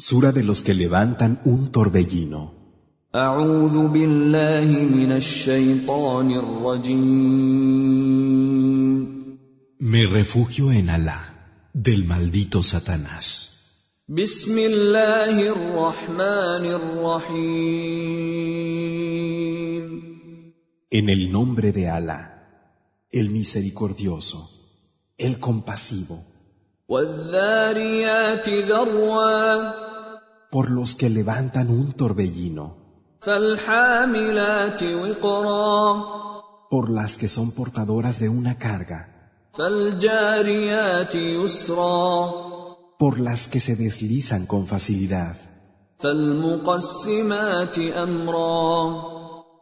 Sura de los que levantan un torbellino. أعوذ بالله من الشيطان الرجيم Me refugio en Alá, del maldito Satanás. بسم الله الرحمن الرحيم En el nombre de Alá, el misericordioso, el compasivo, والذاريات ذروا por los que levantan un torbellino, por las que son portadoras de una carga, por las que se deslizan con facilidad,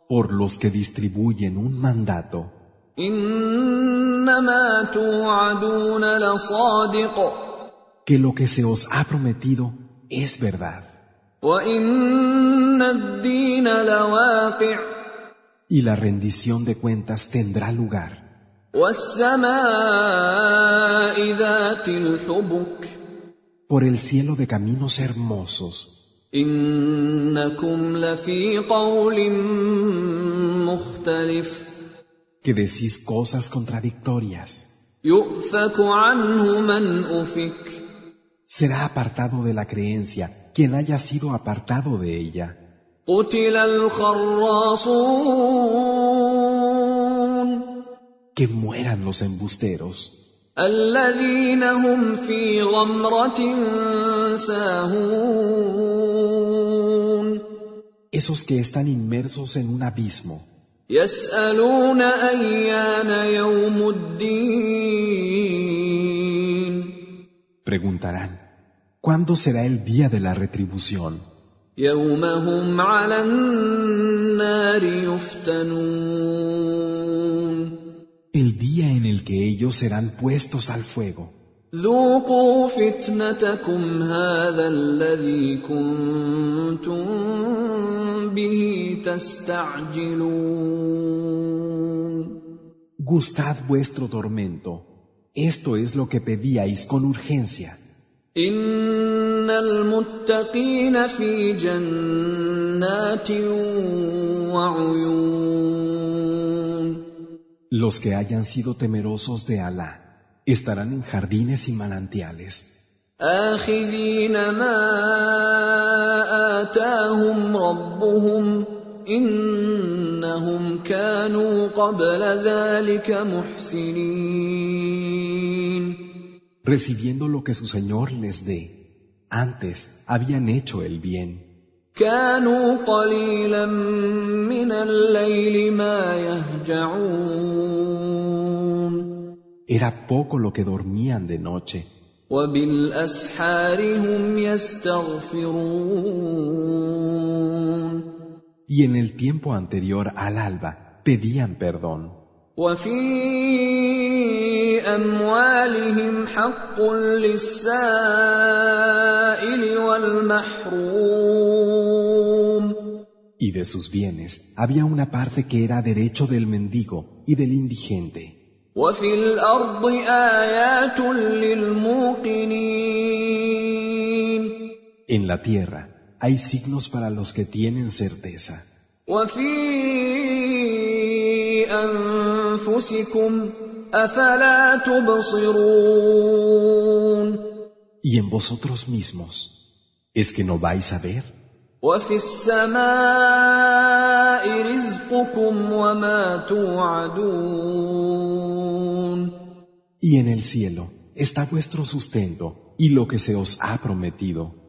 por los que distribuyen un mandato. Que lo que se os ha prometido es verdad. Y la rendición de cuentas tendrá lugar. Por el cielo de caminos hermosos. Que decís cosas contradictorias Será apartado de la creencia quien haya sido apartado de ella. قتل الخراصون Que mueran los embusteros, الذين هم في غمره ساهون esos que están inmersos en un abismo, يسالون ايان يوم الدين preguntarán, ¿cuándo será el día de la retribución? يوم هم على النار يفتنون El día en el que ellos serán puestos al fuego. ذوقوا فتنتكم هذا الذي كنتم به تستعجلون Gustad vuestro tormento. Esto es lo que pedíais con urgencia. ان المتقين في جنات وعيون Los que hayan sido temerosos de Alá estarán en jardines y manantiales, آخذين ما آتاهم ربهم إنهم كانوا قبل ذلك محسنين recibiendo lo que su Señor les dé. Antes habían hecho el bien. كانوا قليلا من الليل ما يهجعون Era poco lo que dormían de noche, وبالأسحار هم يستغفرون y en el tiempo anterior al alba pedían perdón. وفي أموالهم حق للسائل والمحروم Y de sus bienes había una parte que era derecho del mendigo y del indigente. وفي الأرض آيات للموقنين En la tierra hay signos para los que tienen certeza. Y en vosotros mismos, ¿es que no vais a ver? Y en el cielo está vuestro sustento y lo que se os ha prometido.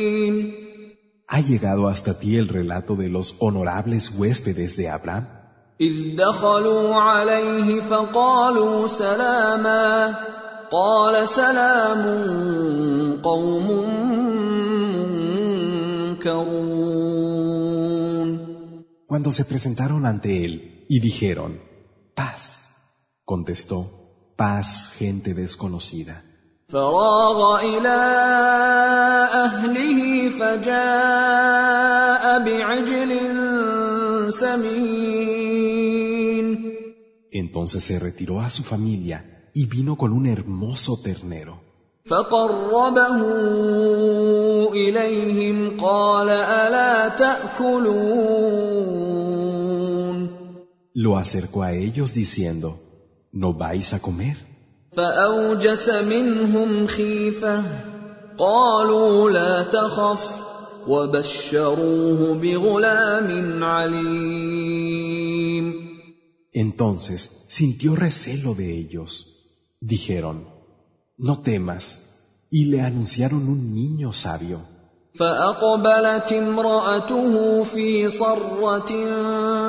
¿Ha llegado hasta ti el relato de los honorables huéspedes de Abraham? إذ دخلوا عليه فقالوا سلاما قال سلام قوم ينكرون Cuando se presentaron ante él y dijeron, paz, contestó, paz, gente desconocida. فراغ إلى أهله فجاء بعجل سمين Entonces se retiró a su familia y vino con un hermoso ternero. فقربه إليهم قال ألا تأكلون Lo acercó a ellos diciendo, ¿no vais a comer? فأوجس منهم خيفة قالوا لا تخف وبشروه بغلام عليم Entonces sintió recelo de ellos. Dijeron, no temas, y le anunciaron un niño sabio. فأقبلت امرأته في صرة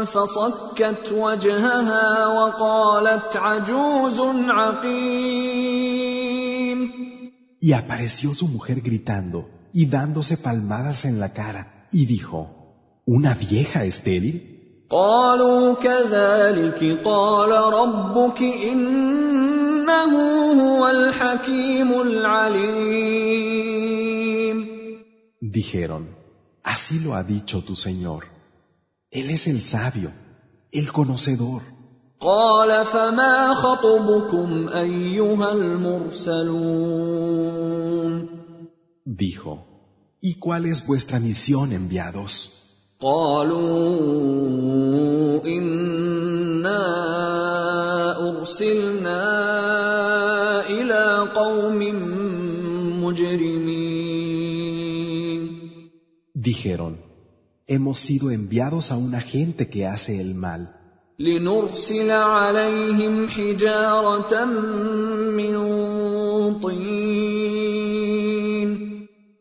فصكت وجهها وقالت عجوز عقيم Y apareció su mujer gritando y dándose palmadas en la cara, y dijo, ¿una vieja estéril? قالوا كذلك قال ربك إنه هو الحكيم العليم Dijeron, así lo ha dicho tu Señor. Él es el sabio, el conocedor. قال فما خطبكم أيها المرسلون Dijo, ¿y cuál es vuestra misión, enviados? قالوا إنا أرسلنا إلى قوم مجرمين Dijeron, hemos sido enviados a una gente que hace el mal.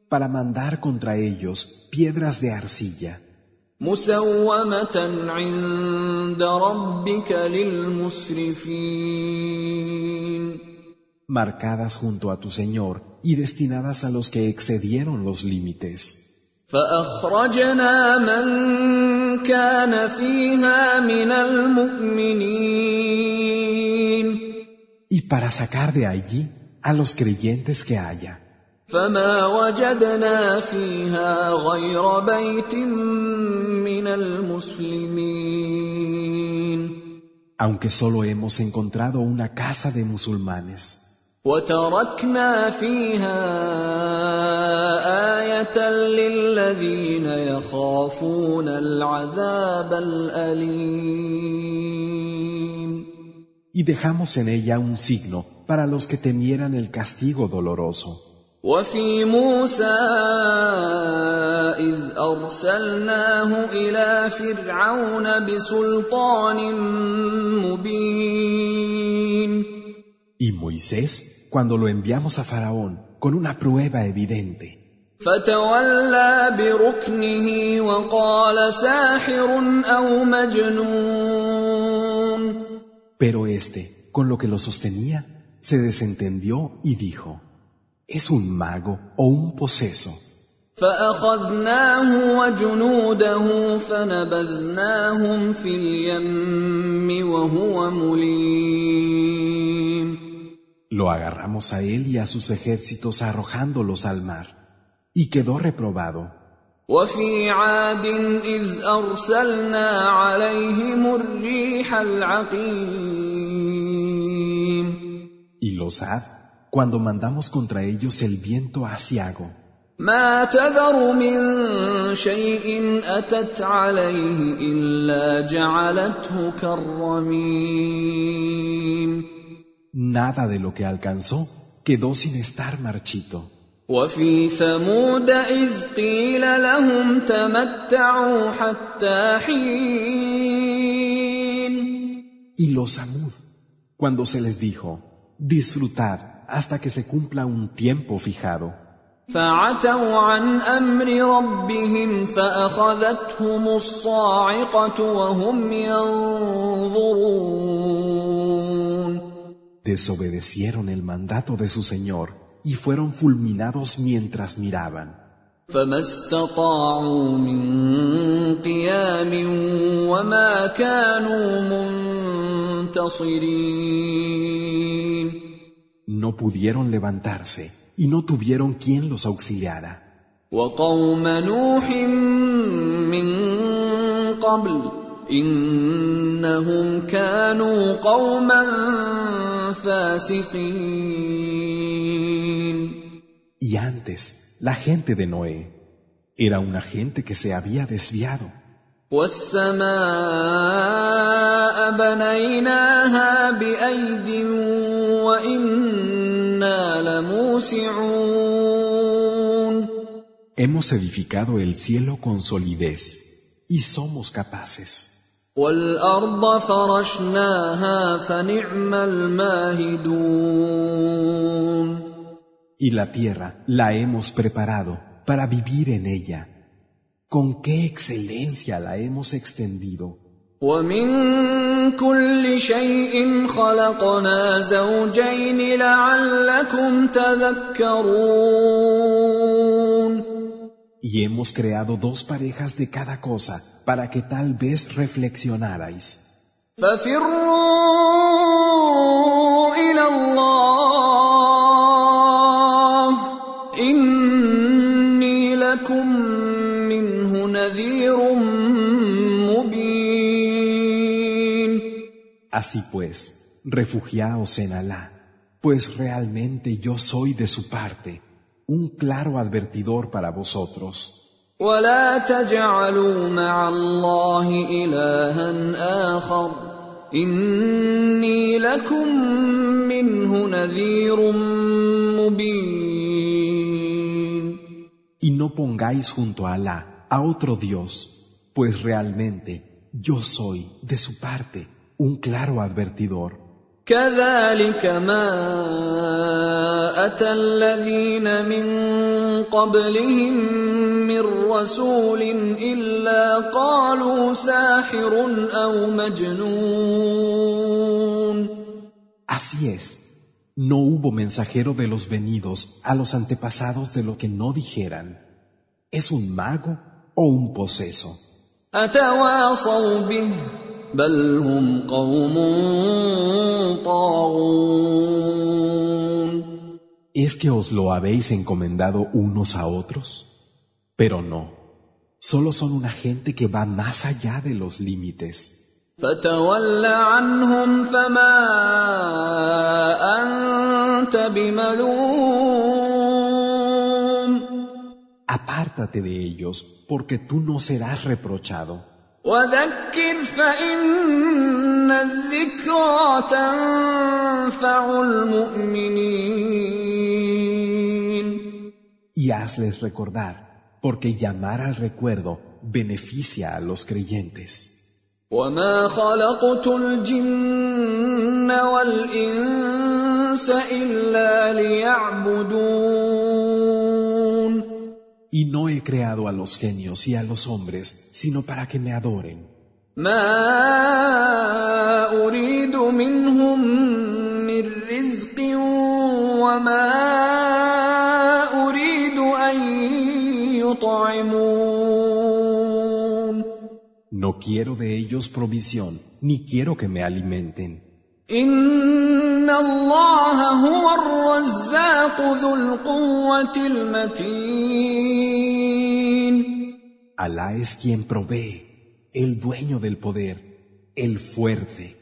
Para mandar contra ellos piedras de arcilla. Marcadas junto a tu Señor y destinadas a los que excedieron los límites. فأخرجنا من كان فيها من المؤمنين Y para sacar de allí a los creyentes que haya. فما وجدنا فيها غير بيت من المسلمين aunque solo hemos encontrado una casa de musulmanes. وتركنا فيها آية للذين يخافون العذاب الأليم Y dejamos en ella un signo para los que temieran el castigo doloroso. وفي موسى إذ أرسلناه إلى فرعون بسلطان مبين Y Moisés, cuando lo enviamos a Faraón con una prueba evidente, فتولى بركنه وقال ساحر أو مجنون pero éste, con lo que lo sostenía, se desentendió y dijo, ¿es un mago o un poseso? فأخذناه وجنوده فنبذناهم في اليم وهو مليم Lo agarramos a él y a sus ejércitos arrojándolos al mar, y quedó reprobado. وفي عاد إذ أرسلنا عليهم الريح العقيم Y los Ad, cuando mandamos contra ellos el viento asiago, ما تذر من شيء أتت عليه إلا جعلته كالرميم nada de lo que alcanzó quedó sin estar marchito. وفي ثمود إذ قيل لهم تمتعوا حتى حين Y los Samud, cuando se les dijo, disfrutad hasta que se cumpla un tiempo fijado, فعتوا عن أمر ربهم فأخذتهم الصاعقة وهم ينظرون desobedecieron el mandato de su Señor y fueron fulminados mientras miraban. فما استطاعوا من قيام وما كانوا منتصرين No pudieron levantarse y no tuvieron quien los auxiliara. وقوم نوح من قبل انهم كانوا قوما فاسقين Y antes, la gente de Noé era una gente que se había desviado. Hemos edificado el cielo con solidez y somos capaces. والارض فرشناها فنعم الماهدون Y la tierra la hemos preparado para vivir en ella. Con qué excelencia la hemos extendido. ومن كل شيء خلقنا زوجين لعلكم تذكرون y hemos creado dos parejas de cada cosa para que tal vez reflexionarais. Así pues, refugiaos en Alá, pues realmente yo soy de su parte un claro advertidor para vosotros. ولا تجعلوا مع الله الها اخر اني لكم منه نذير مبين Y no pongáis junto a Alá a otro Dios, pues realmente yo soy de su parte, un claro advertidor. كذلك ما اتى الذين من قبلهم من رسول الا قالوا ساحر او مجنون Así es, no hubo mensajero de los venidos a los antepasados de lo que no dijeran, ¿es un mago o un poseso? اتواصوا به بل هم قوم طاغون ¿Es que os lo habéis encomendado unos a otros? Pero no, solo son una gente que va más allá de los límites. فتول عنهم فما انت بملوم Apártate de ellos, porque tú no serás reprochado. وذكر فان الذكرى تنفع المؤمنين Y hazles recordar, porque llamar al recuerdo beneficia a los creyentes. وما خلقت الجن والانس الا ليعبدون Y no he creado a los genios y a los hombres, sino para que me adoren. ما اريد منهم من رزق وما اريد ان يطعمون No quiero de ellos provisión, ni quiero que me alimenten. ان الله هو الرزاق ذو القوه المتين Alá es quien provee, el dueño del poder, el fuerte.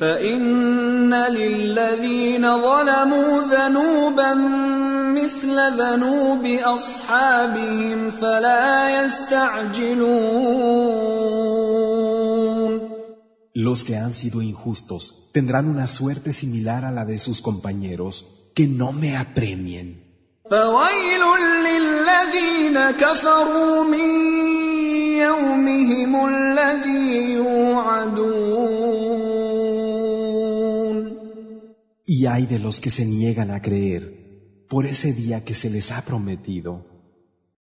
فان للذين ظلموا ذنوبا مثل ذنوب اصحابهم فلا يستعجلون Los que han sido injustos tendrán una suerte similar a la de sus compañeros, que no me apremien. Y hay de los que se niegan a creer por ese día que se les ha prometido.